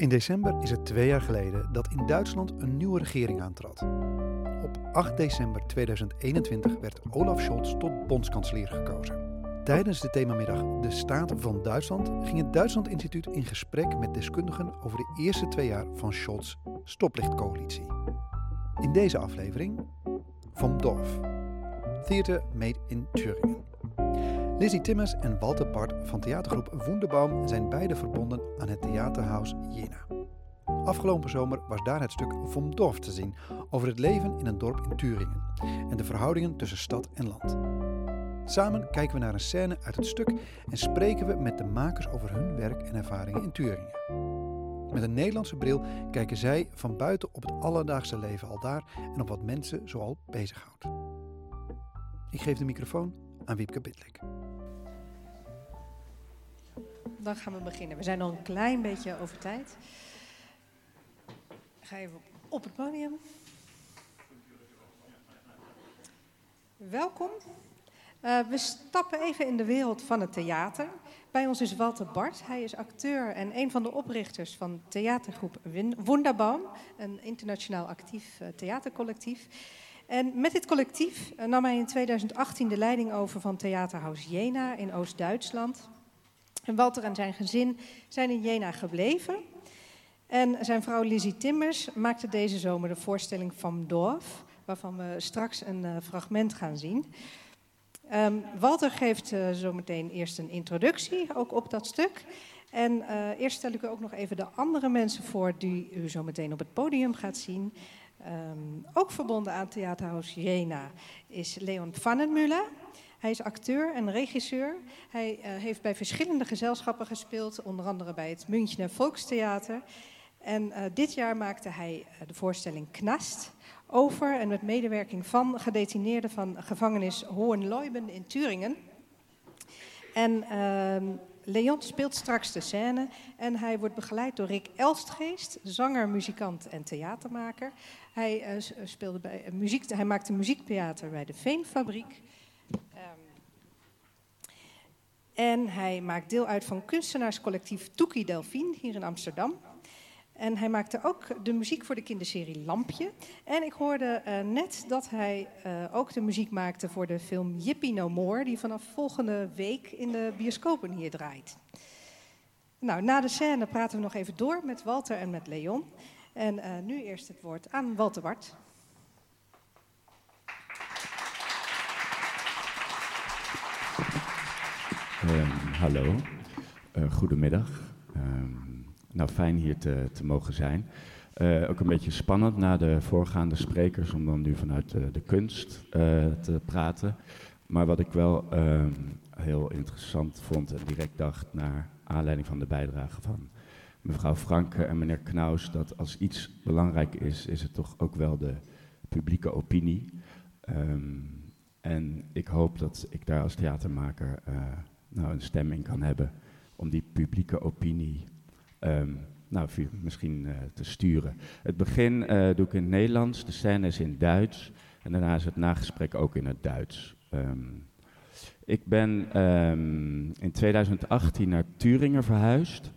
In december is het twee jaar geleden dat in Duitsland een nieuwe regering aantrad. Op 8 december 2021 werd Olaf Scholz tot bondskanselier gekozen. Tijdens de themamiddag De Staat van Duitsland ging het Duitsland Instituut in gesprek met deskundigen over de eerste twee jaar van Scholz' stoplichtcoalitie. In deze aflevering Vom Dorf, Theater Made in Thüringen. Lizzie Timmers en Walter Part van theatergroep Wunderbaum zijn beide verbonden aan het theaterhuis Jena. Afgelopen zomer was daar het stuk Vom Dorf te zien over het leven in een dorp in Thüringen en de verhoudingen tussen stad en land. Samen kijken we naar een scène uit het stuk en spreken we met de makers over hun werk en ervaringen in Thüringen. Met een Nederlandse bril kijken zij van buiten op het alledaagse leven al daar en op wat mensen zoal bezighoudt. Ik geef de microfoon aan Wiepke Bitlik. Dan gaan we beginnen. We zijn al een klein beetje over tijd. Ga even op het podium. Welkom. Uh, we stappen even in de wereld van het theater. Bij ons is Walter Bart. Hij is acteur en een van de oprichters van theatergroep Wunderbaum, een internationaal actief uh, theatercollectief. En met dit collectief uh, nam hij in 2018 de leiding over van Theaterhuis Jena in Oost-Duitsland. En Walter en zijn gezin zijn in Jena gebleven. En zijn vrouw Lizzie Timmers maakte deze zomer de voorstelling van Dorf, waarvan we straks een uh, fragment gaan zien. Um, Walter geeft uh, zometeen eerst een introductie, ook op dat stuk. En uh, eerst stel ik u ook nog even de andere mensen voor die u zometeen op het podium gaat zien. Um, ook verbonden aan Theaterhuis Jena is Leon Vannenmüller. Hij is acteur en regisseur. Hij heeft bij verschillende gezelschappen gespeeld, onder andere bij het Münchner Volkstheater. En uh, dit jaar maakte hij uh, de voorstelling Knast over en met medewerking van gedetineerden van gevangenis Hohenleuben in Thüringen. En ehm, Leon speelt straks de scène en hij wordt begeleid door Rick Elstgeest, zanger, muzikant en theatermaker. Hij, uh, speelde bij, uh, muziek, hij maakte muziektheater bij de Veenfabriek. Um, en hij maakt deel uit van kunstenaarscollectief Toekie Delphine hier in Amsterdam. En hij maakte ook de muziek voor de kinderserie Lampje. En ik hoorde uh, net dat hij uh, ook de muziek maakte voor de film Yippie No More, die vanaf volgende week in de bioscopen hier draait. Nou, na de scène praten we nog even door met Walter en met Leon. En uh, nu eerst het woord aan Walter Bart. Um, hallo, goedemiddag. Um, nou, fijn hier te, te mogen zijn. Uh, ook een beetje spannend na de voorgaande sprekers om dan nu vanuit de, de kunst uh, te praten. Maar wat ik wel uh, heel interessant vond en direct dacht naar aanleiding van de bijdrage van mevrouw Franke en meneer Knaus, dat als iets belangrijk is, is het toch ook wel de publieke opinie. Um, en ik hoop dat ik daar als theatermaker nou een stem in kan hebben om die publieke opinie Um, nou, misschien uh, te sturen. Het begin uh, doe ik in het Nederlands, de scène is in Duits en daarna is het nagesprek ook in het Duits. Um, ik ben um, in 2018 naar Turingen verhuisd.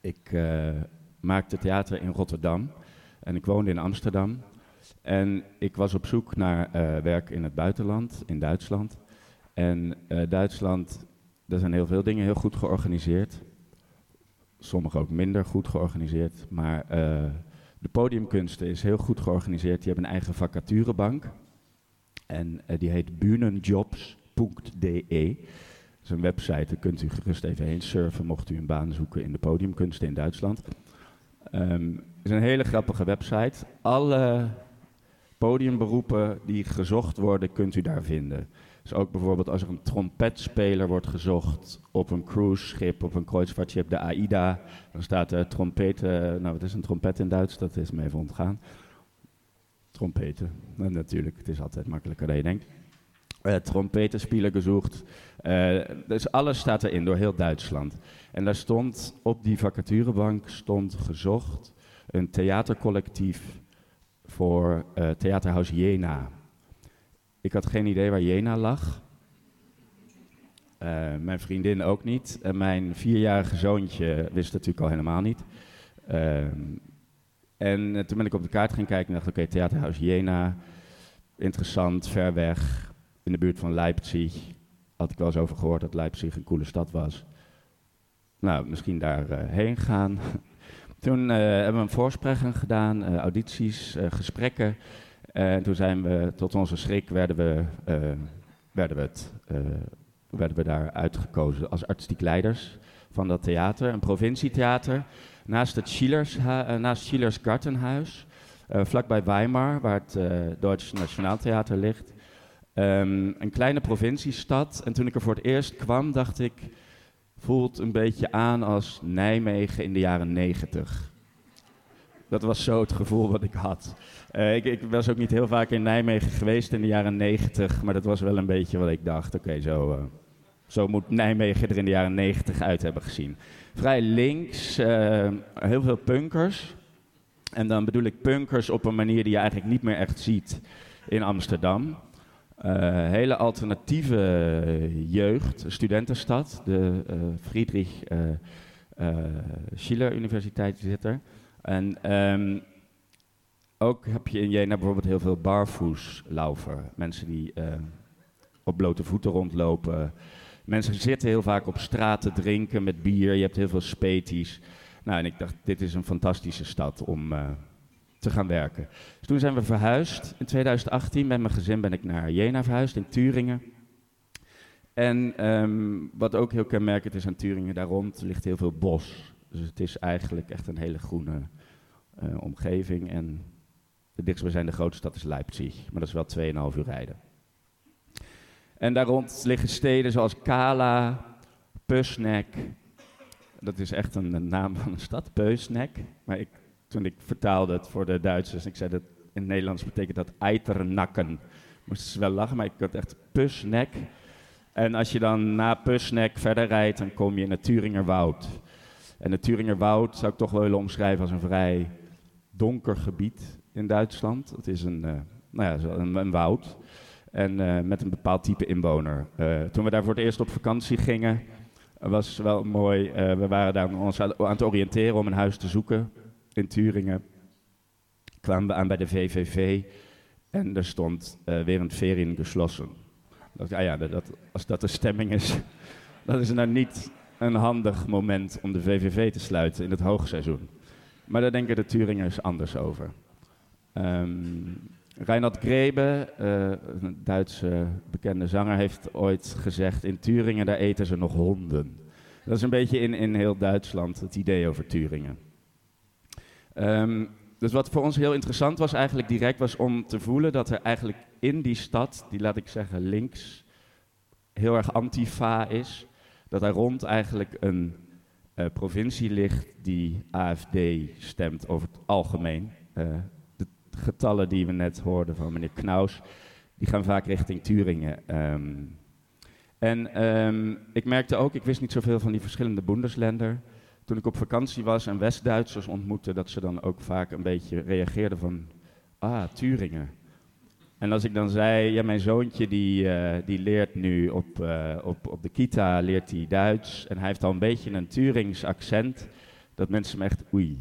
Ik uh, maakte theater in Rotterdam en ik woonde in Amsterdam. En ik was op zoek naar werk in het buitenland, in Duitsland. En Duitsland, daar zijn heel veel dingen heel goed georganiseerd sommige ook minder goed georganiseerd. Maar uh, de podiumkunsten is heel goed georganiseerd. Die hebben een eigen vacaturebank. En uh, die heet bunenjobs.de. Dat is een website, daar kunt u gerust even heen surfen mocht u een baan zoeken in de podiumkunsten in Duitsland. Um, het is een hele grappige website. Alle podiumberoepen die gezocht worden, kunt u daar vinden. Dus ook bijvoorbeeld als er een trompetspeler wordt gezocht op een cruiseschip, op een kreuzvaartschip, de AIDA, dan staat er trompeten, nou wat is een trompet in Duits, dat is me even ontgaan. Trompeten, nou, natuurlijk, het is altijd makkelijker dan je denkt. Uh, gezocht. Uh, dus alles staat erin door heel Duitsland. En daar stond op die vacaturebank stond gezocht een theatercollectief voor uh, Theaterhuis Jena. Ik had geen idee waar Jena lag. Uh, mijn vriendin ook niet. En mijn vierjarige zoontje wist natuurlijk al helemaal niet. Ehm, en eh, toen ben ik op de kaart gaan kijken en dacht, oké, Theaterhuis Jena, interessant, ver weg, in de buurt van Leipzig. Had ik wel eens over gehoord dat Leipzig een coole stad was. Nou, misschien daarheen heen gaan. toen hebben we een voorspreking gedaan, audities, gesprekken. En toen zijn we, tot onze schrik, werden we, werden we, het, werden we daar uitgekozen als artistiek leiders van dat theater, een provincietheater, naast het Schillers, uh, naast Schillers Gartenhuis, vlakbij Weimar, waar het uh, Duits Nationaaltheater ligt. Um, een kleine provinciestad. En toen ik er voor het eerst kwam, dacht ik, voelt een beetje aan als Nijmegen in de jaren negentig. Dat was zo het gevoel wat ik had. Ik, ik, was ook niet heel vaak in Nijmegen geweest in de jaren negentig, maar dat was wel een beetje wat ik dacht. Oké, zo, zo moet Nijmegen er in de jaren 90 uit hebben gezien. Vrij links, uh, heel veel punkers. En dan bedoel ik punkers op een manier die je eigenlijk niet meer echt ziet in Amsterdam. Hele alternatieve jeugd, studentenstad. De Friedrich Schiller Universiteit zit er. En um, ook heb je in Jena bijvoorbeeld heel veel barfoeslaufer. Mensen die op blote voeten rondlopen. Mensen zitten heel vaak op straat te drinken met bier. Je hebt heel veel speties. Nou, en ik dacht, dit is een fantastische stad om uh, te gaan werken. Dus toen zijn we verhuisd. In 2018 met mijn gezin ben ik naar Jena verhuisd in Turingen. En um, wat ook heel kenmerkend is aan Turingen, daar rond ligt heel veel bos. Dus het is eigenlijk echt een hele groene uh, omgeving. En de dichtstbijzijnde grote stad is Leipzig, maar dat is wel 2,5 uur rijden. En daar rond liggen steden zoals Kala, Pusnek. Dat is echt een, naam van een stad, Peusnek. Maar ik, toen ik vertaalde het voor de Duitsers, ik zei dat in het Nederlands betekent dat Eiternakken. Moesten ze wel lachen, maar ik had echt Pusnek. En als je dan na Pusnek verder rijdt, dan kom je in het Turingerwoud. En het Turingerwoud zou ik toch wel willen omschrijven als een vrij donker gebied in Duitsland. Het is een, uh, nou ja, een, een woud. En uh, met een bepaald type inwoner. Uh, toen we daar voor het eerst op vakantie gingen, was wel mooi. We waren daar ons aan het oriënteren om een huis te zoeken in Turingen. Kwamen we aan bij de VVV en er stond weer een ferien geslossen. Dat, ah ja, dat, als dat de stemming is, dat is nou niet een handig moment om de VVV te sluiten in het hoogseizoen. Maar daar denken de Turingers anders over. Um, Reinhard Grebe, uh, een Duitse bekende zanger, heeft ooit gezegd: In Turingen daar eten ze nog honden. Dat is een beetje in, in heel Duitsland het idee over Turingen. Um, dus wat voor ons heel interessant was eigenlijk direct, was om te voelen dat er eigenlijk in die stad, die laat ik zeggen links, heel erg antifa is, dat daar rond eigenlijk een uh, provincie ligt die AFD stemt over het algemeen. Uh, getallen die we net hoorden van meneer Knaus, die gaan vaak richting Turingen. Um, en um, ik merkte ook, ik wist niet zoveel van die verschillende Bundesländer. Toen ik op vakantie was en West-Duitsers ontmoette, dat ze dan ook vaak een beetje reageerden van, ah, Turingen. En als ik dan zei, ja, mijn zoontje die, uh, die leert nu op, uh, op, op de kita, leert hij Duits. En hij heeft al een beetje een Turings accent, dat mensen me echt, oei,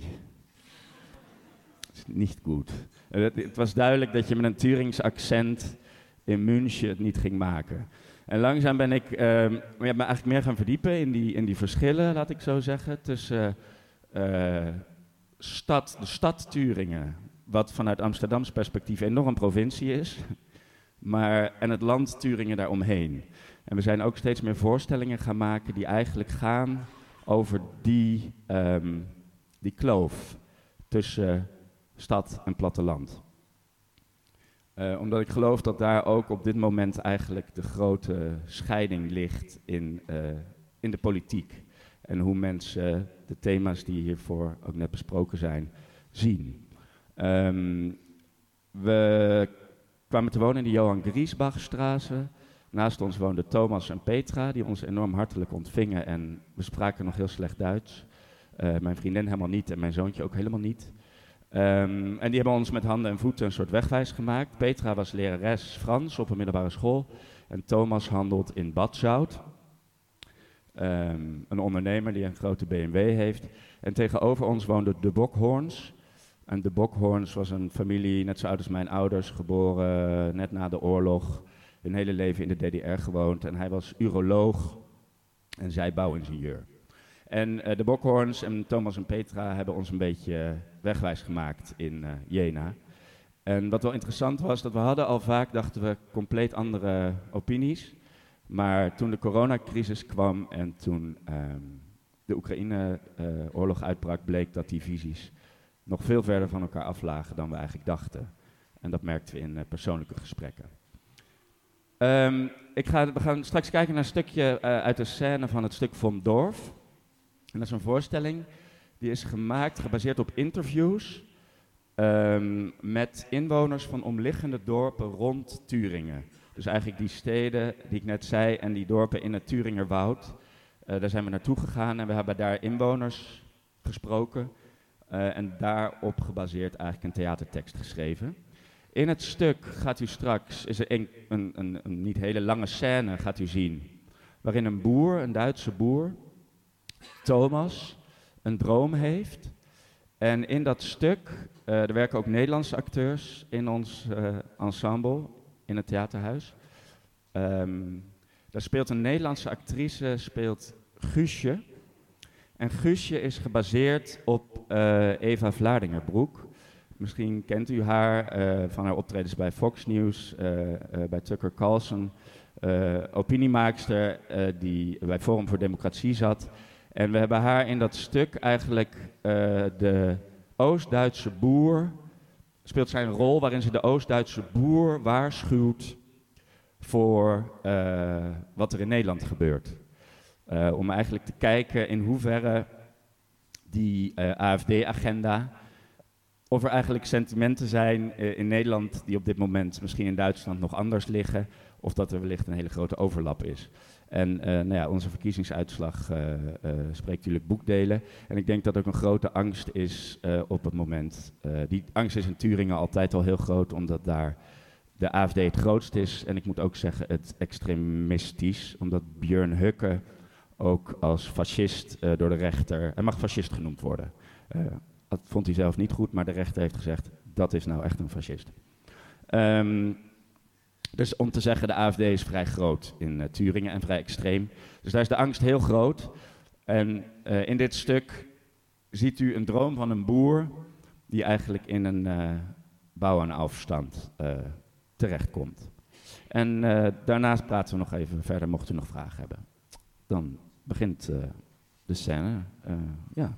is niet goed. Het, was duidelijk dat je met een Turings accent in München het niet ging maken. En langzaam ben ik uh, me eigenlijk meer gaan verdiepen in die, in die verschillen, laat ik zo zeggen, tussen stad, de stad Turingen, wat vanuit Amsterdams perspectief enorm provincie is, maar, en het land Turingen daaromheen. En we zijn ook steeds meer voorstellingen gaan maken die eigenlijk gaan over die, um, die kloof tussen stad en platteland. Uh, omdat ik geloof dat daar ook op dit moment eigenlijk de grote scheiding ligt in, uh, in de politiek. En hoe mensen de thema's die hiervoor ook net besproken zijn, zien. Um, we kwamen te wonen in de Johan Griesbachstraße. Naast ons woonden Thomas en Petra, die ons enorm hartelijk ontvingen. En we spraken nog heel slecht Duits. Uh, mijn vriendin helemaal niet en mijn zoontje ook helemaal niet. Um, en die hebben ons met handen en voeten een soort wegwijs gemaakt. Petra was lerares Frans op een middelbare school. En Thomas handelt in Badzout. Ehm, een ondernemer die een grote BMW heeft. En tegenover ons woonden de Bokhoorns. En de Bokhoorns was een familie, net zo oud als mijn ouders, geboren net na de oorlog. Hun hele leven in de DDR gewoond. En hij was uroloog en zij bouwingenieur. En uh, de Bokhoorns en Thomas en Petra hebben ons een beetje wegwijs gemaakt in uh, Jena. En wat wel interessant was, dat we hadden al vaak, dachten we, compleet andere opinies. Maar toen de coronacrisis kwam en toen um, de Oekraïne-oorlog uh, uitbrak, bleek dat die visies nog veel verder van elkaar aflagen dan we eigenlijk dachten. En dat merkten we in persoonlijke gesprekken. Um, ik ga, we gaan straks kijken naar een stukje uit de scène van het stuk Von Dorf. En dat is een voorstelling die is gemaakt, gebaseerd op interviews um, met inwoners van omliggende dorpen rond Turingen. Dus eigenlijk die steden die ik net zei en die dorpen in het Turingerwoud. Uh, daar zijn we naartoe gegaan en we hebben daar inwoners gesproken. Uh, en daarop gebaseerd eigenlijk een theatertekst geschreven. In het stuk gaat u straks, is er een, een, een, niet hele lange scène gaat u zien. Waarin een boer, een Duitse boer, Thomas een droom heeft. En in dat stuk, uh, er werken ook Nederlandse acteurs in ons uh, ensemble, in het theaterhuis. Um, daar speelt een Nederlandse actrice, speelt Guusje. En Guusje is gebaseerd op uh, Eva Vlaardingerbroek. Misschien kent u haar van haar optredens bij Fox News, bij Tucker Carlson. opiniemaakster die bij Forum voor Democratie zat. En we hebben haar in dat stuk eigenlijk de Oost-Duitse boer, speelt zij een rol waarin ze de Oost-Duitse boer waarschuwt voor wat er in Nederland gebeurt. Uh, om eigenlijk te kijken in hoeverre die AFD-agenda, of er eigenlijk sentimenten zijn in Nederland die op dit moment misschien in Duitsland nog anders liggen, of dat er wellicht een hele grote overlap is. En nou ja, onze verkiezingsuitslag spreekt natuurlijk boekdelen. En ik denk dat ook een grote angst is op het moment. die angst is in Turingen altijd al heel groot, omdat daar de AFD het grootst is. En ik moet ook zeggen het extremistisch, omdat Björn Hukke ook als fascist door de rechter... Hij mag fascist genoemd worden. dat vond hij zelf niet goed, maar de rechter heeft gezegd... dat is nou echt een fascist. Um, dus om te zeggen, de AFD is vrij groot in uh, Turingen en vrij extreem. Dus daar is de angst heel groot. En in dit stuk ziet u een droom van een boer die eigenlijk in een uh, bouw- en afstand terechtkomt. En daarnaast praten we nog even verder, mocht u nog vragen hebben dan begint uh, de scène. Uh, ja.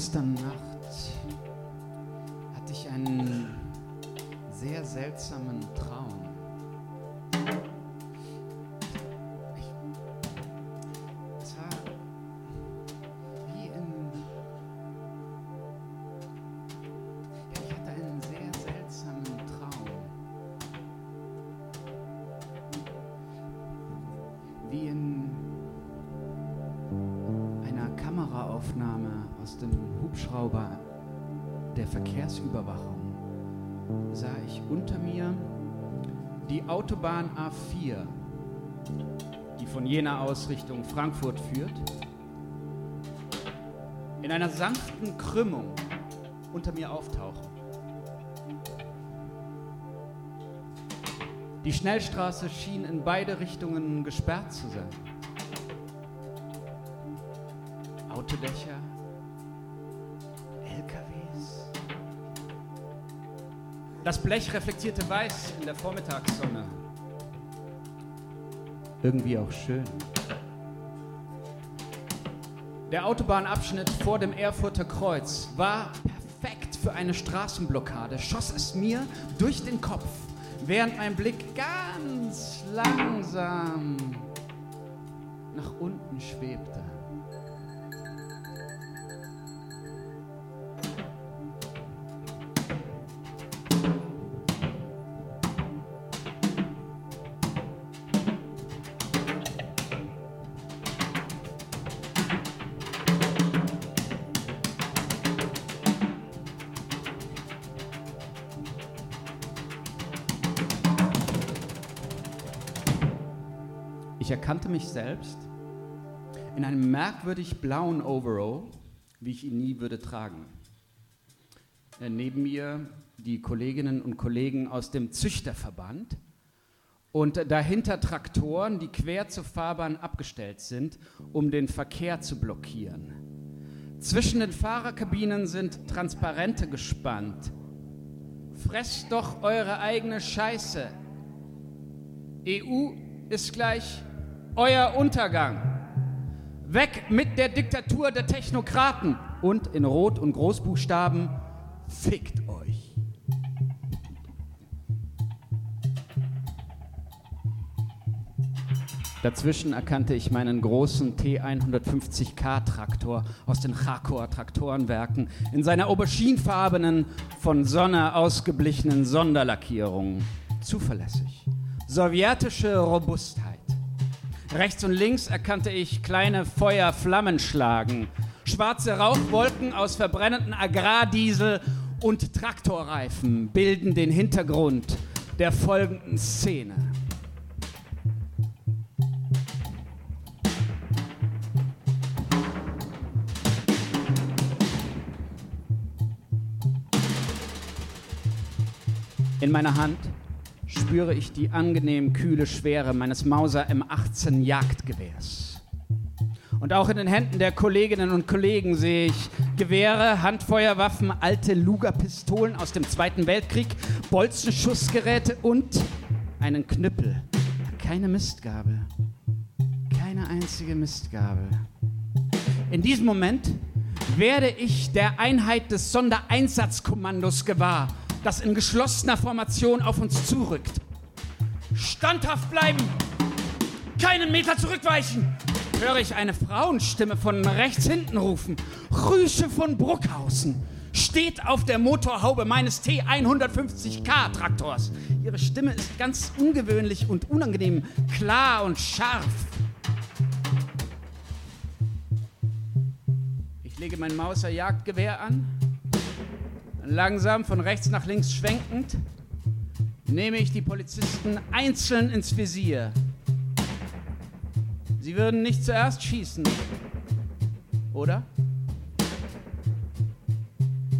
Gestern Nacht hatte ich einen sehr seltsamen Traum. Ich, war wie in. Ja, ich hatte einen sehr seltsamen Traum. Wie in einer Kameraaufnahme aus dem Hubschrauber der Verkehrsüberwachung sah ich unter mir die Autobahn A4, die von Jena aus Richtung Frankfurt führt, in einer sanften Krümmung unter mir auftauchen. Die Schnellstraße schien in beide Richtungen gesperrt zu sein. Autodächer, Das Blech reflektierte weiß in der Vormittagssonne. Irgendwie auch schön. Der Autobahnabschnitt vor dem Erfurter Kreuz war perfekt für eine Straßenblockade. Schoss es mir durch den Kopf, während mein Blick ganz langsam nach unten schwebte. Mich selbst in einem merkwürdig blauen Overall, wie ich ihn nie würde tragen. Äh, neben mir die Kolleginnen und Kollegen aus dem Züchterverband und dahinter Traktoren, die quer zur Fahrbahn abgestellt sind, um den Verkehr zu blockieren. Zwischen den Fahrerkabinen sind Transparente gespannt. Fresst doch eure eigene Scheiße. EU ist gleich euer Untergang. Weg mit der Diktatur der Technokraten und in Rot und Großbuchstaben fickt euch. Dazwischen erkannte ich meinen großen T150K-Traktor aus den Chakor-Traktorenwerken in seiner auberginefarbenen, von Sonne ausgeblichenen Sonderlackierung. Zuverlässig. Sowjetische Robustheit. Rechts und links erkannte ich kleine Feuerflammen schlagen. Schwarze Rauchwolken aus verbrennenden Agrardiesel und Traktorreifen bilden den Hintergrund der folgenden Szene. In meiner Hand spüre ich die angenehm kühle Schwere meines Mauser M18 Jagdgewehrs. Und auch in den Händen der Kolleginnen und Kollegen sehe ich Gewehre, Handfeuerwaffen, alte Luger-Pistolen aus dem Zweiten Weltkrieg, Bolzenschussgeräte und einen Knüppel. Keine Mistgabel. Keine einzige Mistgabel. In diesem Moment werde ich der Einheit des Sondereinsatzkommandos gewahr, das in geschlossener Formation auf uns zurückt. Standhaft bleiben! Keinen Meter zurückweichen! Höre ich eine Frauenstimme von rechts hinten rufen. Rüsche von Bruckhausen steht auf der Motorhaube meines T150K-Traktors. Ihre Stimme ist ganz ungewöhnlich und unangenehm klar und scharf. Ich lege mein Mauser Jagdgewehr an Langsam von rechts nach links schwenkend nehme ich die Polizisten einzeln ins Visier. Sie würden nicht zuerst schießen, oder?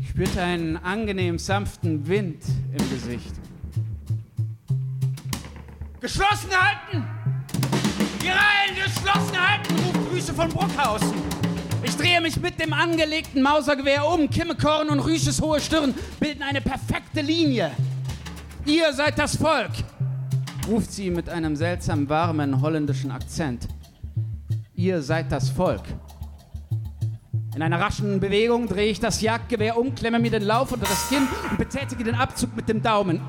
Ich spürte einen angenehm sanften Wind im Gesicht. Geschlossen halten! Die Reihen geschlossen halten, ruft Grüße von Bruckhausen. Ich drehe mich mit dem angelegten Mausergewehr um. Kimmekorn und Rüsches hohe Stirn bilden eine perfekte Linie. Ihr seid das Volk, ruft sie mit einem seltsam warmen holländischen Akzent. Ihr seid das Volk. In einer raschen Bewegung drehe ich das Jagdgewehr um, klemme mir den Lauf unter das Kinn und betätige den Abzug mit dem Daumen.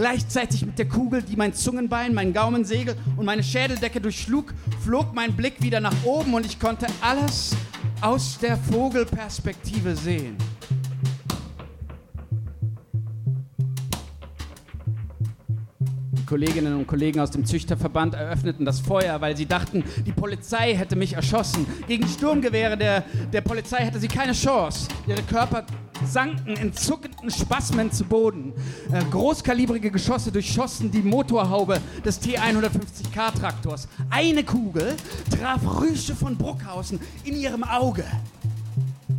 Gleichzeitig mit der Kugel, die mein Zungenbein, mein Gaumensegel und meine Schädeldecke durchschlug, flog mein Blick wieder nach oben und ich konnte alles aus der Vogelperspektive sehen. Kolleginnen und Kollegen aus dem Züchterverband eröffneten das Feuer, weil sie dachten, die Polizei hätte mich erschossen. Gegen Sturmgewehre der, der Polizei hätte sie keine Chance. Ihre Körper sanken in zuckenden Spasmen zu Boden. Äh, großkalibrige Geschosse durchschossen die Motorhaube des T150K-Traktors. Eine Kugel traf Rüsche von Bruckhausen in ihrem Auge.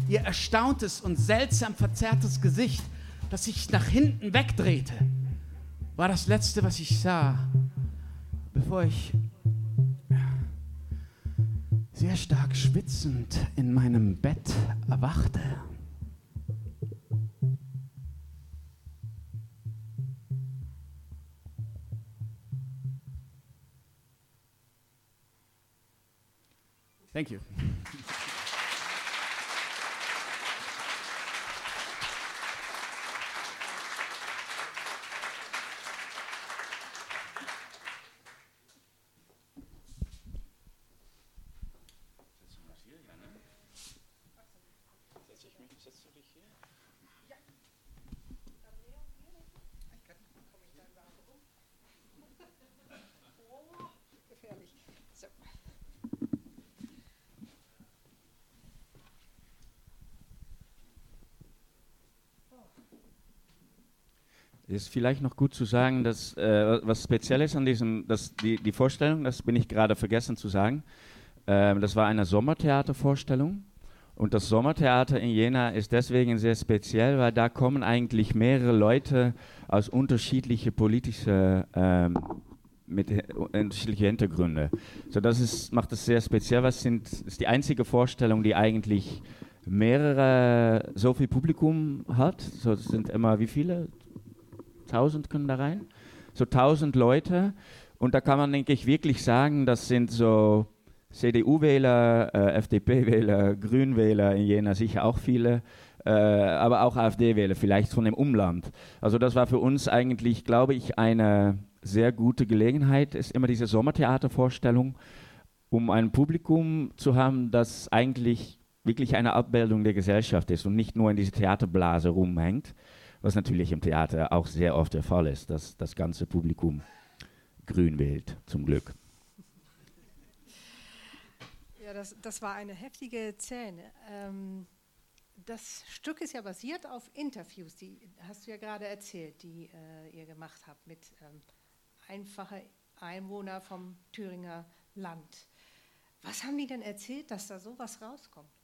Ihr erstauntes und seltsam verzerrtes Gesicht, das sich nach hinten wegdrehte war das Letzte, was ich sah, bevor ich sehr stark schwitzend in meinem Bett erwachte. Thank you. Ist vielleicht noch gut zu sagen, dass äh, was speziell ist an diesem, dass die, die Vorstellung, das bin ich gerade vergessen zu sagen, äh, das war eine Sommertheatervorstellung. Und das Sommertheater in Jena ist deswegen sehr speziell, weil da kommen eigentlich mehrere Leute aus unterschiedlichen politischen, ähm, mit unterschiedlichen Hintergründen. So das ist, macht es sehr speziell. Was sind, ist die einzige Vorstellung, die eigentlich mehrere, so viel Publikum hat. So sind immer wie viele? 1000 können da rein. So 1000 Leute. Und da kann man, denke ich, wirklich sagen, das sind so CDU-Wähler, äh, FDP-Wähler, Grünwähler in Jena sicher auch viele, äh, aber auch AfD-Wähler, vielleicht von dem Umland. Also das war für uns eigentlich, glaube ich, eine sehr gute Gelegenheit, ist immer diese Sommertheatervorstellung, um ein Publikum zu haben, das eigentlich wirklich eine Abbildung der Gesellschaft ist und nicht nur in diese Theaterblase rumhängt was natürlich im Theater auch sehr oft der Fall ist, dass das ganze Publikum grün wählt, zum Glück. Ja, das, das war eine heftige Szene. Ähm, das Stück ist ja basiert auf Interviews, die hast du ja gerade erzählt, die äh, ihr gemacht habt mit ähm, einfachen Einwohnern vom Thüringer Land. Was haben die denn erzählt, dass da sowas rauskommt?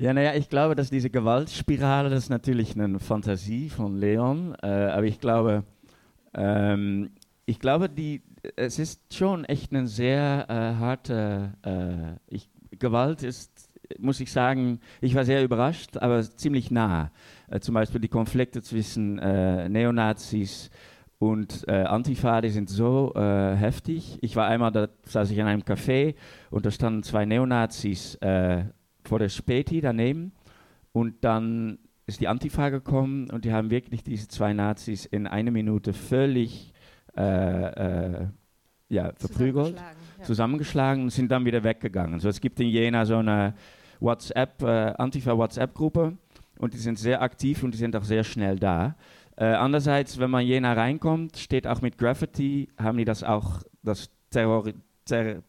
Ja, naja, ich glaube, dass diese Gewaltspirale, das ist natürlich eine Fantasie von Leon, äh, aber ich glaube, ähm, ich glaube, die, es ist schon echt eine sehr äh, harte, äh, ich, Gewalt ist, muss ich sagen, ich war sehr überrascht, aber ziemlich nah. Äh, zum Beispiel die Konflikte zwischen äh, Neonazis und äh, Antifa, die sind so äh, heftig. Ich war einmal, da saß ich in einem Café und da standen zwei Neonazis äh, vor der Späti daneben und dann ist die Antifa gekommen und die haben wirklich diese zwei Nazis in einer Minute völlig äh, äh, ja, verprügelt, zusammengeschlagen, ja. zusammengeschlagen, und sind dann wieder weggegangen. So, es gibt in Jena so eine WhatsApp, äh, Antifa-WhatsApp-Gruppe und die sind sehr aktiv und die sind auch sehr schnell da. Äh, andererseits, wenn man Jena reinkommt, steht auch mit Graffiti, haben die das auch, das Terror Ter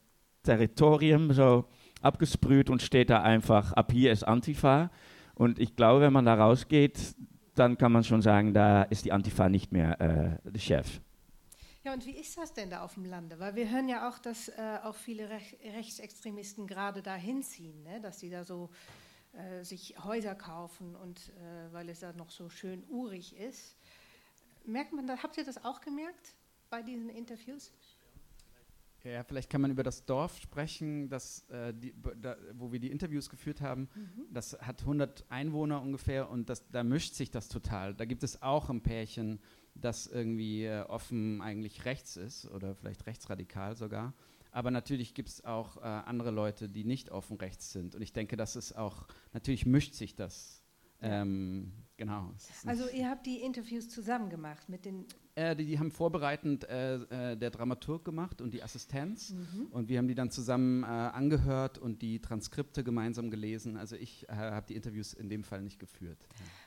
Territorium so abgesprüht und steht da einfach, ab hier ist Antifa. Und ich glaube, wenn man da rausgeht, dann kann man schon sagen, da ist die Antifa nicht mehr äh, der Chef. Ja, und wie ist das denn da auf dem Lande? Weil wir hören ja auch, dass äh, auch viele Rech Rechtsextremisten gerade da hinziehen, ne? dass sie da so äh, sich Häuser kaufen und äh, weil es da noch so schön urig ist. Merkt man da, habt ihr das auch gemerkt bei diesen Interviews? Ja, vielleicht kann man über das Dorf sprechen, das, äh, die, da, wo wir die Interviews geführt haben. Mhm. Das hat 100 Einwohner ungefähr und das, da mischt sich das total. Da gibt es auch ein Pärchen, das irgendwie äh, offen eigentlich rechts ist oder vielleicht rechtsradikal sogar. Aber natürlich gibt es auch äh, andere Leute, die nicht offen rechts sind. Und ich denke, das ist auch, natürlich mischt sich das. Ähm, genau. Also ihr habt die Interviews zusammen gemacht mit den... Äh, die, die, haben vorbereitend äh, äh, der Dramaturg gemacht und die Assistenz. Mhm. Und wir haben die dann zusammen äh, angehört und die Transkripte gemeinsam gelesen. Also ich äh, habe die Interviews in dem Fall nicht geführt.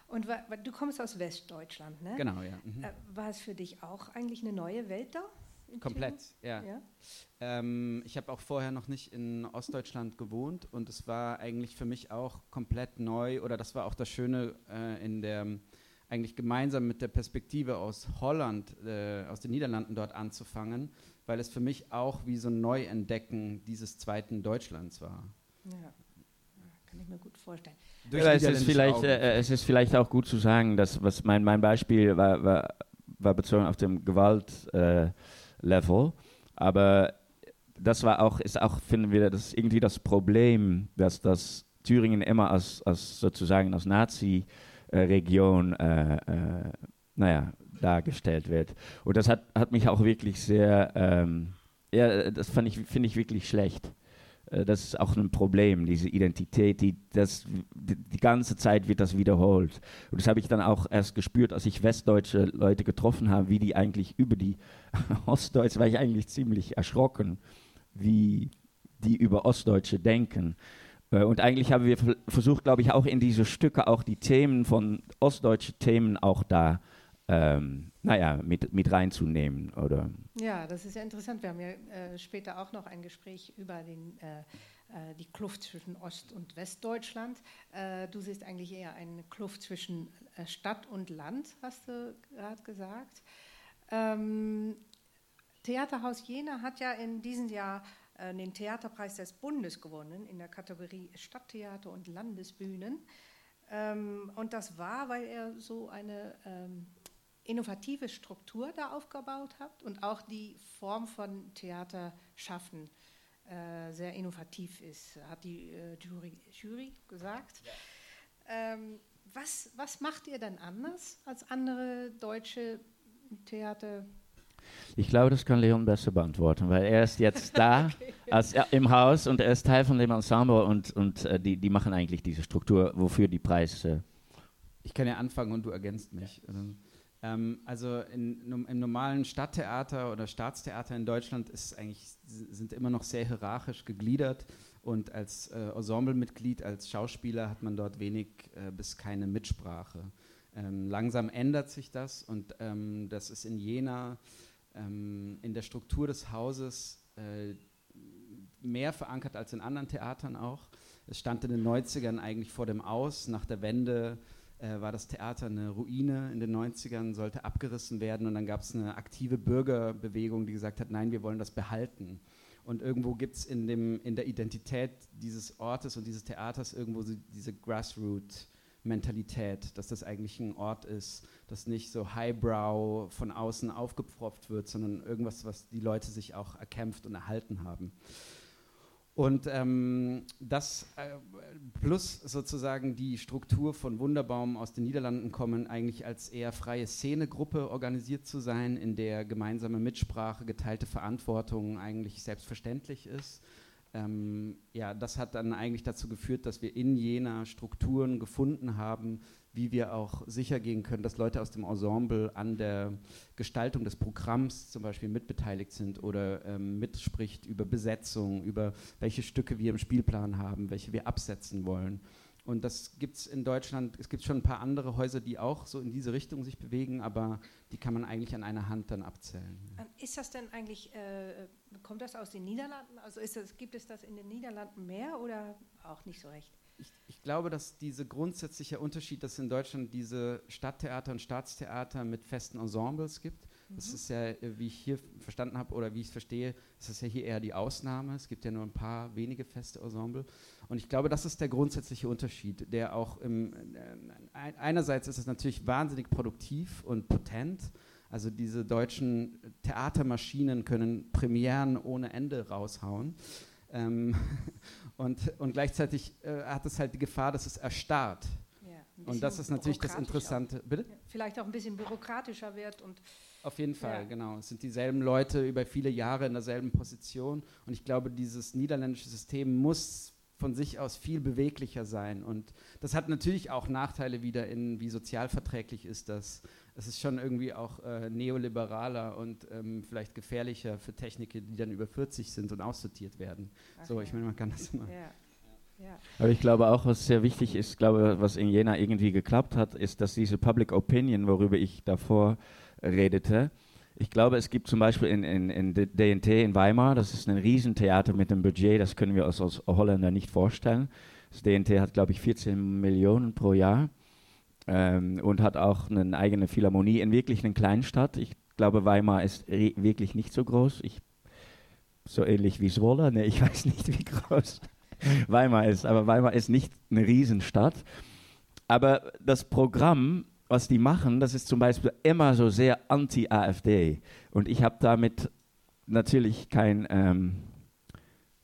Und du kommst aus Westdeutschland, ne? Genau, ja. Mhm. Äh, war es für dich auch eigentlich eine neue Welt da? Komplett, ja. ja? Ähm, ich habe auch vorher noch nicht in Ostdeutschland gewohnt und es war eigentlich für mich auch komplett neu oder das war auch das Schöne äh, in der eigentlich gemeinsam mit der Perspektive aus Holland, äh, aus den Niederlanden dort anzufangen, weil es für mich auch wie so ein Neuentdecken dieses zweiten Deutschlands war. Ja, kann ich mir gut vorstellen. Ja, es, ist vielleicht, äh, es ist vielleicht auch gut zu sagen, dass was mein, mein Beispiel war, war, war bezogen auf dem Gewalt. Äh, Level. Aber das war auch, ist auch, finden wir, das irgendwie das Problem, dass das Thüringen immer als, als sozusagen als Nazi-Region, äh, äh, naja, dargestellt wird. Und das hat, hat mich auch wirklich sehr, ähm, ja, das fand ich, finde ich wirklich schlecht. Äh, das ist auch ein Problem, diese Identität, die, das, die, ganze Zeit wird das wiederholt. Und das habe ich dann auch erst gespürt, als ich westdeutsche Leute getroffen habe, wie die eigentlich über die Ostdeutsche, war ich eigentlich ziemlich erschrocken, wie die über Ostdeutsche denken. Äh, und eigentlich haben wir versucht, glaube ich, auch in diese Stücke auch die Themen von ostdeutschen Themen auch da ähm, naja, mit, mit reinzunehmen. Oder? Ja, das ist ja interessant. Wir haben ja äh, später auch noch ein Gespräch über den, äh, äh die Kluft zwischen Ost- und Westdeutschland. Äh, du siehst eigentlich eher eine Kluft zwischen äh, Stadt und Land, hast du gerade gesagt. Ähm, Theaterhaus Jena hat ja in diesem Jahr äh, den Theaterpreis des Bundes gewonnen in der Kategorie Stadttheater und Landesbühnen. Ähm, und das war, weil er so eine ähm, innovative Struktur da aufgebaut habt und auch die Form von Theater schaffen äh, sehr innovativ ist, hat die äh, Jury, Jury, gesagt. Ja. Ähm, was, was macht ihr dann anders als andere deutsche Theater? Ich glaube, das kann Leon besser beantworten, weil er ist jetzt da okay. als, im Haus und er ist Teil von dem Ensemble und, und äh, die, die machen eigentlich diese Struktur, wofür die Preise. Ich kann ja anfangen und du ergänzt mich. Ja. Ähm, also in, im normalen Stadttheater oder Staatstheater in Deutschland ist eigentlich, sind immer noch sehr hierarchisch gegliedert und als äh, Ensemblemitglied, als Schauspieler hat man dort wenig äh, bis keine Mitsprache. Ähm, langsam ändert sich das und ähm, das ist in Jena ähm, in der Struktur des Hauses äh, mehr verankert als in anderen Theatern auch. Es stand in den 90ern eigentlich vor dem Aus, nach der Wende äh, war das Theater eine Ruine in den 90ern, sollte abgerissen werden und dann gab es eine aktive Bürgerbewegung, die gesagt hat, nein, wir wollen das behalten. Und irgendwo gibt es in, in der Identität dieses Ortes und dieses Theaters irgendwo diese Grassroot-Mentalität, dass das eigentlich ein Ort ist, das nicht so highbrow von außen aufgepfropft wird, sondern irgendwas, was die Leute sich auch erkämpft und erhalten haben. Und ähm, das äh, plus sozusagen die Struktur von Wunderbaum aus den Niederlanden kommen, eigentlich als eher freie Szenegruppe organisiert zu sein, in der gemeinsame Mitsprache, geteilte Verantwortung eigentlich selbstverständlich ist. Ähm, ja, das hat dann eigentlich dazu geführt, dass wir in Jena Strukturen gefunden haben, wie wir auch sicher gehen können, dass Leute aus dem Ensemble an der Gestaltung des Programms zum Beispiel mitbeteiligt sind oder ähm, mitspricht über Besetzung, über welche Stücke wir im Spielplan haben, welche wir absetzen wollen. Und das gibt es in Deutschland, es gibt schon ein paar andere Häuser, die auch so in diese Richtung sich bewegen, aber die kann man eigentlich an einer Hand dann abzählen. Ähm, ist das denn eigentlich, äh, kommt das aus den Niederlanden? Also das, gibt es das in den Niederlanden mehr oder auch nicht so recht? Ich, ich, glaube, dass dieser grundsätzliche Unterschied, dass es in Deutschland diese Stadttheater und Staatstheater mit festen Ensembles gibt, mhm. das ist ja, äh, wie ich hier verstanden habe oder wie ich es verstehe, das ist ja hier eher die Ausnahme. Es gibt ja nur ein paar wenige feste Ensemble. Und ich glaube, das ist der grundsätzliche Unterschied, der auch im, äh, einerseits ist es natürlich wahnsinnig produktiv und potent. Also diese deutschen Theatermaschinen können Premieren ohne Ende raushauen. Ähm, und, und gleichzeitig äh, hat es halt die Gefahr, dass es erstarrt. Ja. Und das ist natürlich das Interessante. Bitte? Vielleicht auch ein bisschen bürokratischer wird und auf jeden Fall, ja. genau. Es sind dieselben Leute über viele Jahre in derselben Position. Und ich glaube, dieses niederländische System muss von sich aus viel beweglicher sein. Und das hat natürlich auch Nachteile wieder in, wie sozialverträglich ist das. Es ist schon irgendwie auch äh, neoliberaler und ähm, vielleicht gefährlicher für Techniker, die dann über 40 sind und aussortiert werden. Ach so, ja. ich meine, man kann das immer. Ja. Ja. Aber ich glaube auch, was sehr wichtig ist, glaube, was in Jena irgendwie geklappt hat, ist, dass diese Public Opinion, worüber ich davor redete, ich glaube, es gibt zum Beispiel in, in, in DNT in Weimar, das ist ein Riesentheater mit einem Budget, das können wir uns als Holländer nicht vorstellen. Das DNT hat, glaube ich, 14 Millionen pro Jahr ähm, und hat auch eine eigene Philharmonie in wirklich einer Kleinstadt. Ich glaube, Weimar ist wirklich nicht so groß. Ich, so ähnlich wie Zwolle, ne, ich weiß nicht, wie groß Weimar ist, aber Weimar ist nicht eine Riesenstadt. Aber das Programm was die machen, das ist zum Beispiel immer so sehr anti-AfD. Und ich habe damit natürlich kein, ähm,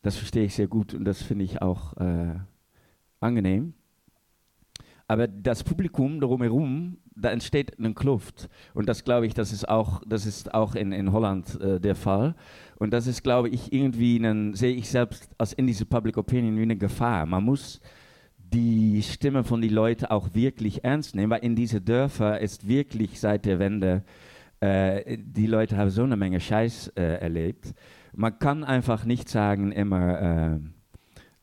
das verstehe ich sehr gut und das finde ich auch äh, angenehm. Aber das Publikum drumherum, da entsteht eine Kluft. Und das glaube ich, das ist auch, das ist auch in, in Holland äh, der Fall. Und das ist, glaube ich, irgendwie, einen, sehe ich selbst als in diese Public Opinion wie eine Gefahr. Man muss die Stimme von den Leuten auch wirklich ernst nehmen, weil in diese Dörfer ist wirklich seit der Wende, äh, die Leute haben so eine Menge Scheiß äh, erlebt. Man kann einfach nicht sagen immer, äh,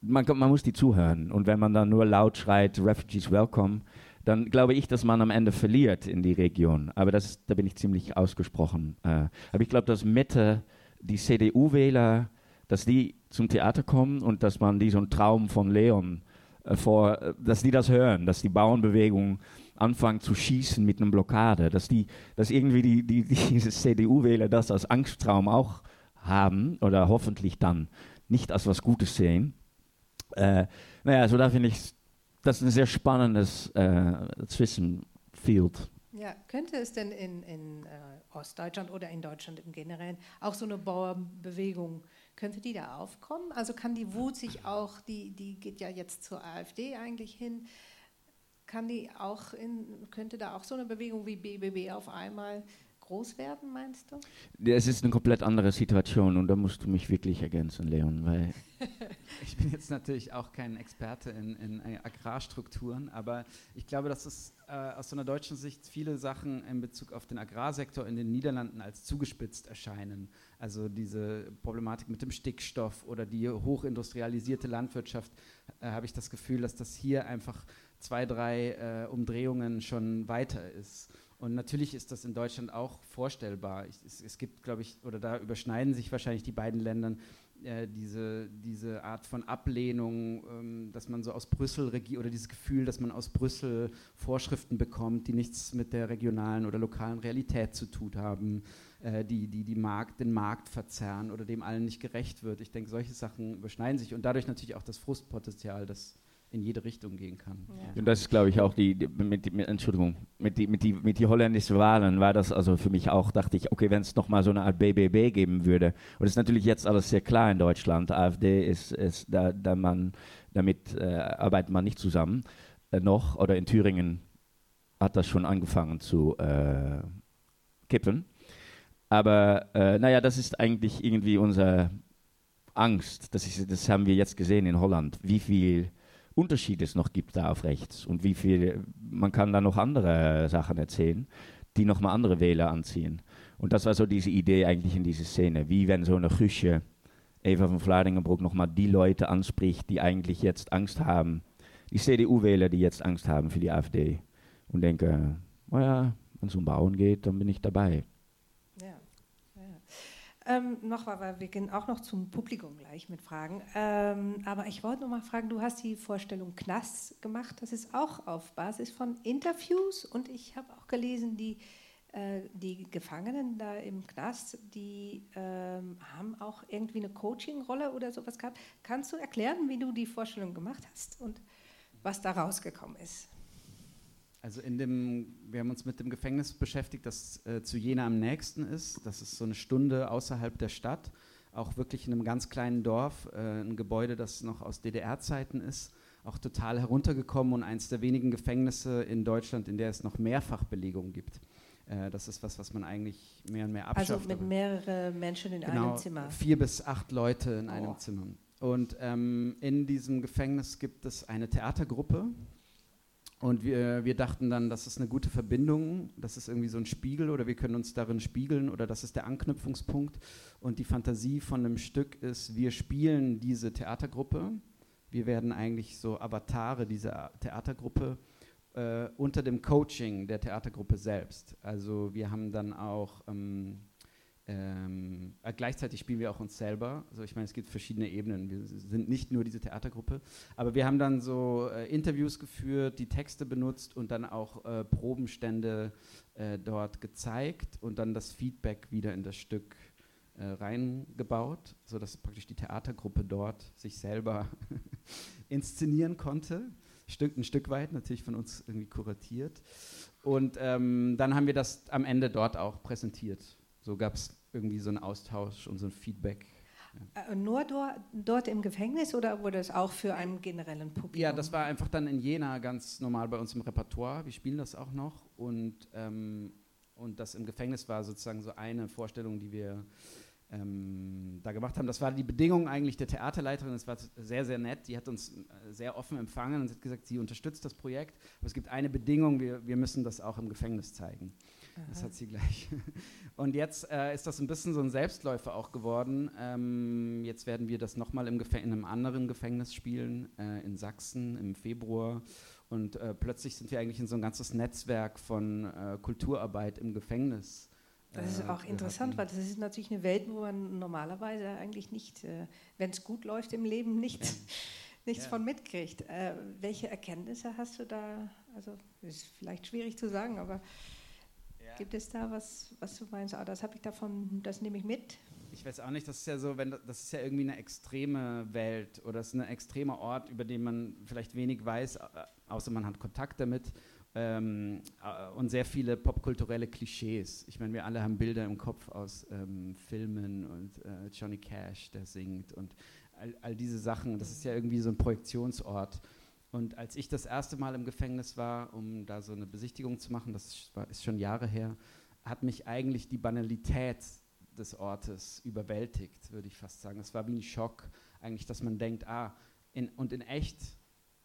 man, man, muss die zuhören. Und wenn man dann nur laut schreit, Refugees welcome, dann glaube ich, dass man am Ende verliert in die Region. Aber das, da bin ich ziemlich ausgesprochen. Äh, aber ich glaube, dass Mitte die CDU-Wähler, dass die zum Theater kommen und dass man die so einen Traum von Leon äh, vor, äh, dass die das hören, dass die Bauernbewegung anfangen zu schießen mit einer Blockade, dass die, dass irgendwie die, die, diese CDU-Wähler das als Angsttraum auch haben oder hoffentlich dann nicht als was Gutes sehen. Äh, naja, also da finde ich das ist ein sehr spannendes äh, Zwischenfield. Ja, könnte es denn in, in äh, Ostdeutschland oder in Deutschland im Generellen auch so eine Bauernbewegung könnte die da aufkommen? Also kann die Wut sich auch, die, die geht ja jetzt zur AfD eigentlich hin, kann die auch in, könnte da auch so eine Bewegung wie BBB auf einmal groß werden, meinst du? Es ist eine komplett andere Situation und da musst du mich wirklich ergänzen, Leon, weil ich bin jetzt natürlich auch kein Experte in, in Agrarstrukturen, aber ich glaube, dass es äh, aus so einer deutschen Sicht viele Sachen in Bezug auf den Agrarsektor in den Niederlanden als zugespitzt erscheinen. Also diese Problematik mit dem Stickstoff oder die hochindustrialisierte Landwirtschaft, äh, habe ich das Gefühl, dass das hier einfach zwei, drei äh, Umdrehungen schon weiter ist. Und natürlich ist das in Deutschland auch vorstellbar. Ich, es, es, gibt, glaube ich, oder da überschneiden sich wahrscheinlich die beiden Länder äh, diese, diese Art von Ablehnung, ähm, dass man so aus Brüssel regiert oder dieses Gefühl, dass man aus Brüssel Vorschriften bekommt, die nichts mit der regionalen oder lokalen Realität zu tun haben, äh, die, die, die Markt, den Markt verzerren oder dem allen nicht gerecht wird. Ich denke, solche Sachen überschneiden sich und dadurch natürlich auch das Frustpotenzial, das in jede Richtung gehen kann. Ja. Und das ist, glaube ich, auch die, die mit, mit, Entschuldigung, mit die, mit die, mit die holländischen Wahlen war das also für mich auch, dachte ich, okay, wenn es nochmal so eine Art BBB geben würde, und es ist natürlich jetzt alles sehr klar in Deutschland, AfD ist, ist da, da man, damit äh, arbeitet man nicht zusammen äh, noch, oder in Thüringen hat das schon angefangen zu äh, kippen. Aber äh, naja, das ist eigentlich irgendwie unsere Angst. Das, ist, das haben wir jetzt gesehen in Holland, wie viel Unterschied es noch gibt da auf rechts und wie viel, man kann da noch andere Sachen erzählen, die nochmal andere Wähler anziehen. Und das war so diese Idee eigentlich in dieser Szene, wie wenn so eine Küche Eva von Vlaardingenbroek nochmal die Leute anspricht, die eigentlich jetzt Angst haben, die CDU-Wähler, die jetzt Angst haben für die AfD und denke, naja, wenn es um Bauen geht, dann bin ich dabei. Ähm, noch, weil wir gehen auch noch zum Publikum gleich mit Fragen. Ähm, aber ich wollte noch mal fragen, du hast die Vorstellung Knast gemacht. Das ist auch auf Basis von Interviews und ich habe auch gelesen, die, äh, die Gefangenen da im Knast, die ähm, haben auch irgendwie eine Coaching-Rolle oder sowas gehabt. Kannst du erklären, wie du die Vorstellung gemacht hast und was da rausgekommen ist? Also in dem, wir haben uns mit dem Gefängnis beschäftigt, das äh, zu Jena am nächsten ist. Das ist so eine Stunde außerhalb der Stadt, auch wirklich in einem ganz kleinen Dorf, äh, ein Gebäude, das noch aus DDR-Zeiten ist, auch total heruntergekommen und eines der wenigen Gefängnisse in Deutschland, in der es noch Mehrfachbelegung gibt. Äh, das ist was, was man eigentlich mehr und mehr Also abschafft. mit aber- mehreren Menschen in genau, einem Zimmer. vier bis acht Leute in Oh. einem Zimmer. Und ähm, in diesem Gefängnis gibt es eine Theatergruppe. Und wir, wir dachten dann, das ist eine gute Verbindung, das ist irgendwie so ein Spiegel oder wir können uns darin spiegeln oder das ist der Anknüpfungspunkt. Und die Fantasie von einem Stück ist, wir spielen diese Theatergruppe. Wir werden eigentlich so Avatare dieser Theatergruppe äh, unter dem Coaching der Theatergruppe selbst. Also wir haben dann auch ähm, ähm, äh, gleichzeitig spielen wir auch uns selber. Also ich meine, es gibt verschiedene Ebenen. Wir sind nicht nur diese Theatergruppe, aber wir haben dann so äh, Interviews geführt, die Texte benutzt und dann auch äh, Probenstände äh, dort gezeigt und dann das Feedback wieder in das Stück äh, reingebaut, sodass praktisch die Theatergruppe dort sich selber inszenieren konnte. Stück, ein Stück weit, natürlich von uns irgendwie kuratiert. Und ähm, dann haben wir das am Ende dort auch präsentiert. So gab es irgendwie so einen Austausch und so ein Feedback. Äh, Nur dort, dort im Gefängnis oder wurde es auch für einen generellen Publikum? Ja, das war einfach dann in Jena ganz normal bei uns im Repertoire. Wir spielen das auch noch. Und, ähm, und das im Gefängnis war sozusagen so eine Vorstellung, die wir ähm, da gemacht haben. Das war die Bedingung eigentlich der Theaterleiterin. Das war sehr, sehr nett. Die hat uns äh, sehr offen empfangen und hat gesagt, sie unterstützt das Projekt. Aber es gibt eine Bedingung, wir, wir müssen das auch im Gefängnis zeigen. Das hat sie gleich. Und jetzt äh, ist das ein bisschen so ein Selbstläufer auch geworden. Ähm, jetzt werden wir das nochmal im Gefäng in einem anderen Gefängnis spielen, äh, in Sachsen im Februar. Und äh, plötzlich sind wir eigentlich in so ein ganzes Netzwerk von äh, Kulturarbeit im Gefängnis. Das ist äh, auch interessant, weil das ist natürlich eine Welt, wo man normalerweise eigentlich nicht, äh, wenn es gut läuft im Leben, nicht, nichts Ja. von mitkriegt. Welche Erkenntnisse hast du da? Also ist vielleicht schwierig zu sagen, aber gibt es da was, was du meinst? Ah, das habe ich davon, das nehme ich mit. Ich weiß auch nicht, das ist ja so, wenn das, ist ja irgendwie eine extreme Welt oder es ist ein extremer Ort, über den man vielleicht wenig weiß, au- außer man hat Kontakt damit. Ähm, äh, und sehr viele popkulturelle Klischees. Ich meine, wir alle haben Bilder im Kopf aus ähm, Filmen und äh, Johnny Cash, der singt und all, all diese Sachen. Das ist ja irgendwie so ein Projektionsort. Und als ich das erste Mal im Gefängnis war, um da so eine Besichtigung zu machen, das ist, schon Jahre her, hat mich eigentlich die Banalität des Ortes überwältigt, würde ich fast sagen. Es war wie ein Schock, eigentlich, dass man denkt, ah, in, und in echt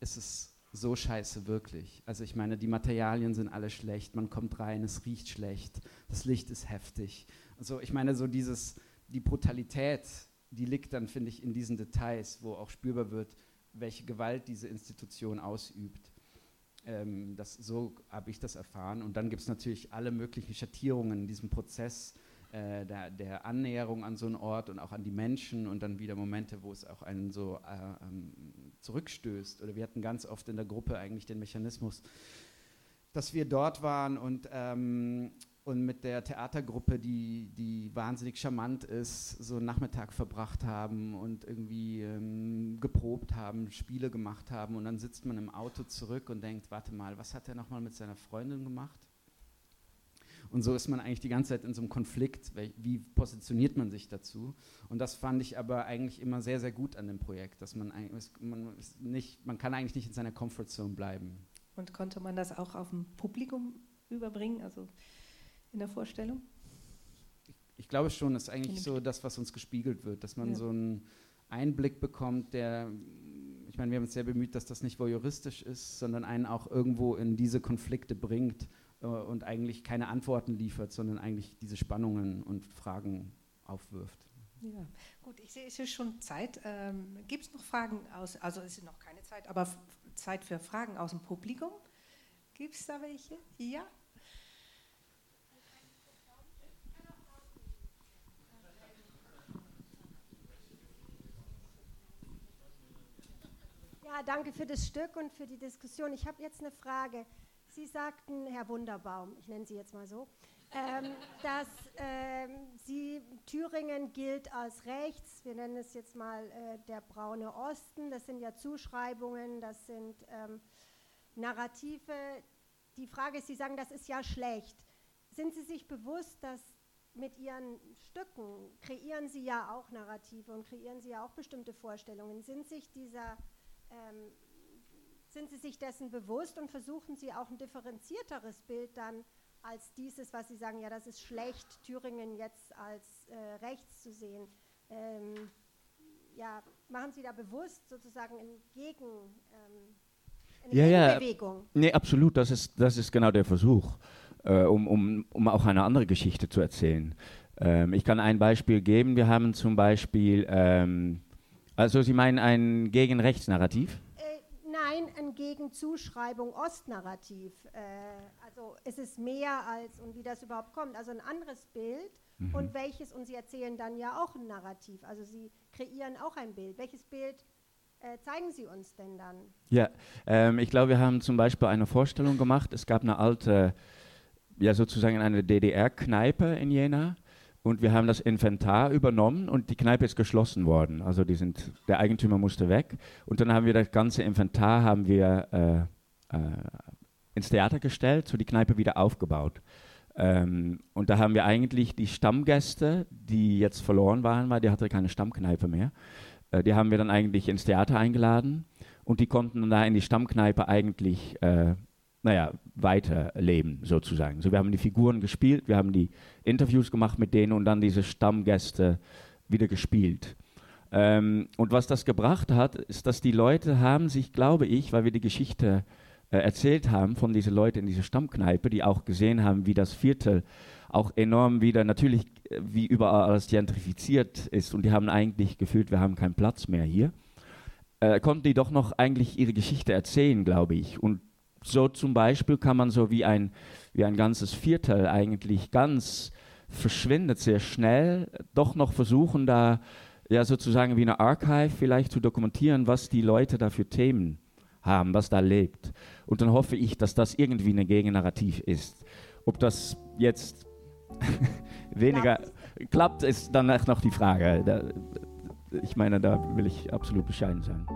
ist es so scheiße wirklich. Also ich meine, die Materialien sind alle schlecht, man kommt rein, es riecht schlecht, das Licht ist heftig. Also ich meine, so dieses, die Brutalität, die liegt dann, finde ich, in diesen Details, wo auch spürbar wird, welche Gewalt diese Institution ausübt. Ähm, das, so habe ich das erfahren. Und dann gibt es natürlich alle möglichen Schattierungen in diesem Prozess äh, der, der Annäherung an so einen Ort und auch an die Menschen und dann wieder Momente, wo es auch einen so äh, ähm, zurückstößt. Oder wir hatten ganz oft in der Gruppe eigentlich den Mechanismus, dass wir dort waren und, ähm, und mit der Theatergruppe, die, die wahnsinnig charmant ist, so einen Nachmittag verbracht haben und irgendwie ähm, geprobt haben, Spiele gemacht haben und dann sitzt man im Auto zurück und denkt, warte mal, was hat er nochmal mit seiner Freundin gemacht? Und so ist man eigentlich die ganze Zeit in so einem Konflikt. Wie positioniert man sich dazu? Und das fand ich aber eigentlich immer sehr, sehr gut an dem Projekt, dass man man, nicht, man kann eigentlich nicht in seiner Comfortzone bleiben. Und konnte man das auch auf dem Publikum überbringen, also in der Vorstellung? Ich glaube schon, das ist eigentlich so das, was uns gespiegelt wird, dass man Ja. so einen Einblick bekommt, der, ich meine, wir haben uns sehr bemüht, dass das nicht voyeuristisch ist, sondern einen auch irgendwo in diese Konflikte bringt äh, und eigentlich keine Antworten liefert, sondern eigentlich diese Spannungen und Fragen aufwirft. Ja, gut, ich sehe, es ist schon Zeit. Ähm, Gibt es noch Fragen aus, also es ist noch keine Zeit, aber Zeit für Fragen aus dem Publikum? Gibt es da welche? Ja? Ja, danke für das Stück und für die Diskussion. Ich habe jetzt eine Frage. Sie sagten, Herr Wunderbaum, ich nenne Sie jetzt mal so, ähm, dass ähm, Sie, Thüringen gilt als rechts, wir nennen es jetzt mal äh, der braune Osten, das sind ja Zuschreibungen, das sind ähm, Narrative. Die Frage ist, Sie sagen, das ist ja schlecht. Sind Sie sich bewusst, dass mit Ihren Stücken kreieren Sie ja auch Narrative und kreieren Sie ja auch bestimmte Vorstellungen? Sind sich dieser ähm, sind Sie sich dessen bewusst und versuchen Sie auch ein differenzierteres Bild dann als dieses, was Sie sagen, ja, das ist schlecht, Thüringen jetzt als äh, rechts zu sehen. Ähm, ja, machen Sie da bewusst sozusagen eine, Gegen, ähm, eine ja, ja. Nee, absolut, das ist, das ist genau der Versuch, äh, um, um, um auch eine andere Geschichte zu erzählen. Ähm, ich kann ein Beispiel geben. Wir haben zum Beispiel, ähm, also Sie meinen ein Gegen-Rechts-Narrativ? Äh, nein, ein Gegenzuschreibung Ostnarrativ. Äh, also es ist mehr als, und wie das überhaupt kommt, also ein anderes Bild mhm. und welches, und Sie erzählen dann ja auch ein Narrativ, also Sie kreieren auch ein Bild. Welches Bild äh, zeigen Sie uns denn dann? Ja, ähm, ich glaube, wir haben zum Beispiel eine Vorstellung gemacht. Es gab eine alte, ja sozusagen eine DDR-Kneipe in Jena und wir haben das Inventar übernommen und die Kneipe ist geschlossen worden. Also die sind, der Eigentümer musste weg. Und dann haben wir das ganze Inventar haben wir äh, äh, ins Theater gestellt, so die Kneipe wieder aufgebaut. Ähm, und da haben wir eigentlich die Stammgäste, die jetzt verloren waren, weil die hatte keine Stammkneipe mehr, äh, die haben wir dann eigentlich ins Theater eingeladen und die konnten dann da in die Stammkneipe eigentlich äh, naja, weiterleben sozusagen. So, wir haben die Figuren gespielt, wir haben die Interviews gemacht mit denen und dann diese Stammgäste wieder gespielt. Ähm, und was das gebracht hat, ist, dass die Leute haben sich, glaube ich, weil wir die Geschichte äh, erzählt haben von diesen Leuten in dieser Stammkneipe, die auch gesehen haben, wie das Viertel auch enorm wieder natürlich äh, wie überall alles gentrifiziert ist und die haben eigentlich gefühlt, wir haben keinen Platz mehr hier, äh, konnten die doch noch eigentlich ihre Geschichte erzählen, glaube ich. Und so zum Beispiel kann man so wie ein, wie ein ganzes Viertel eigentlich ganz verschwindet sehr schnell, doch noch versuchen da ja sozusagen wie eine Archive vielleicht zu dokumentieren, was die Leute da für Themen haben, was da lebt. Und dann hoffe ich, dass das irgendwie ein Gegennarrativ ist. Ob das jetzt weniger klappt, ist dann noch die Frage. Da, ich meine, da will ich absolut bescheiden sein.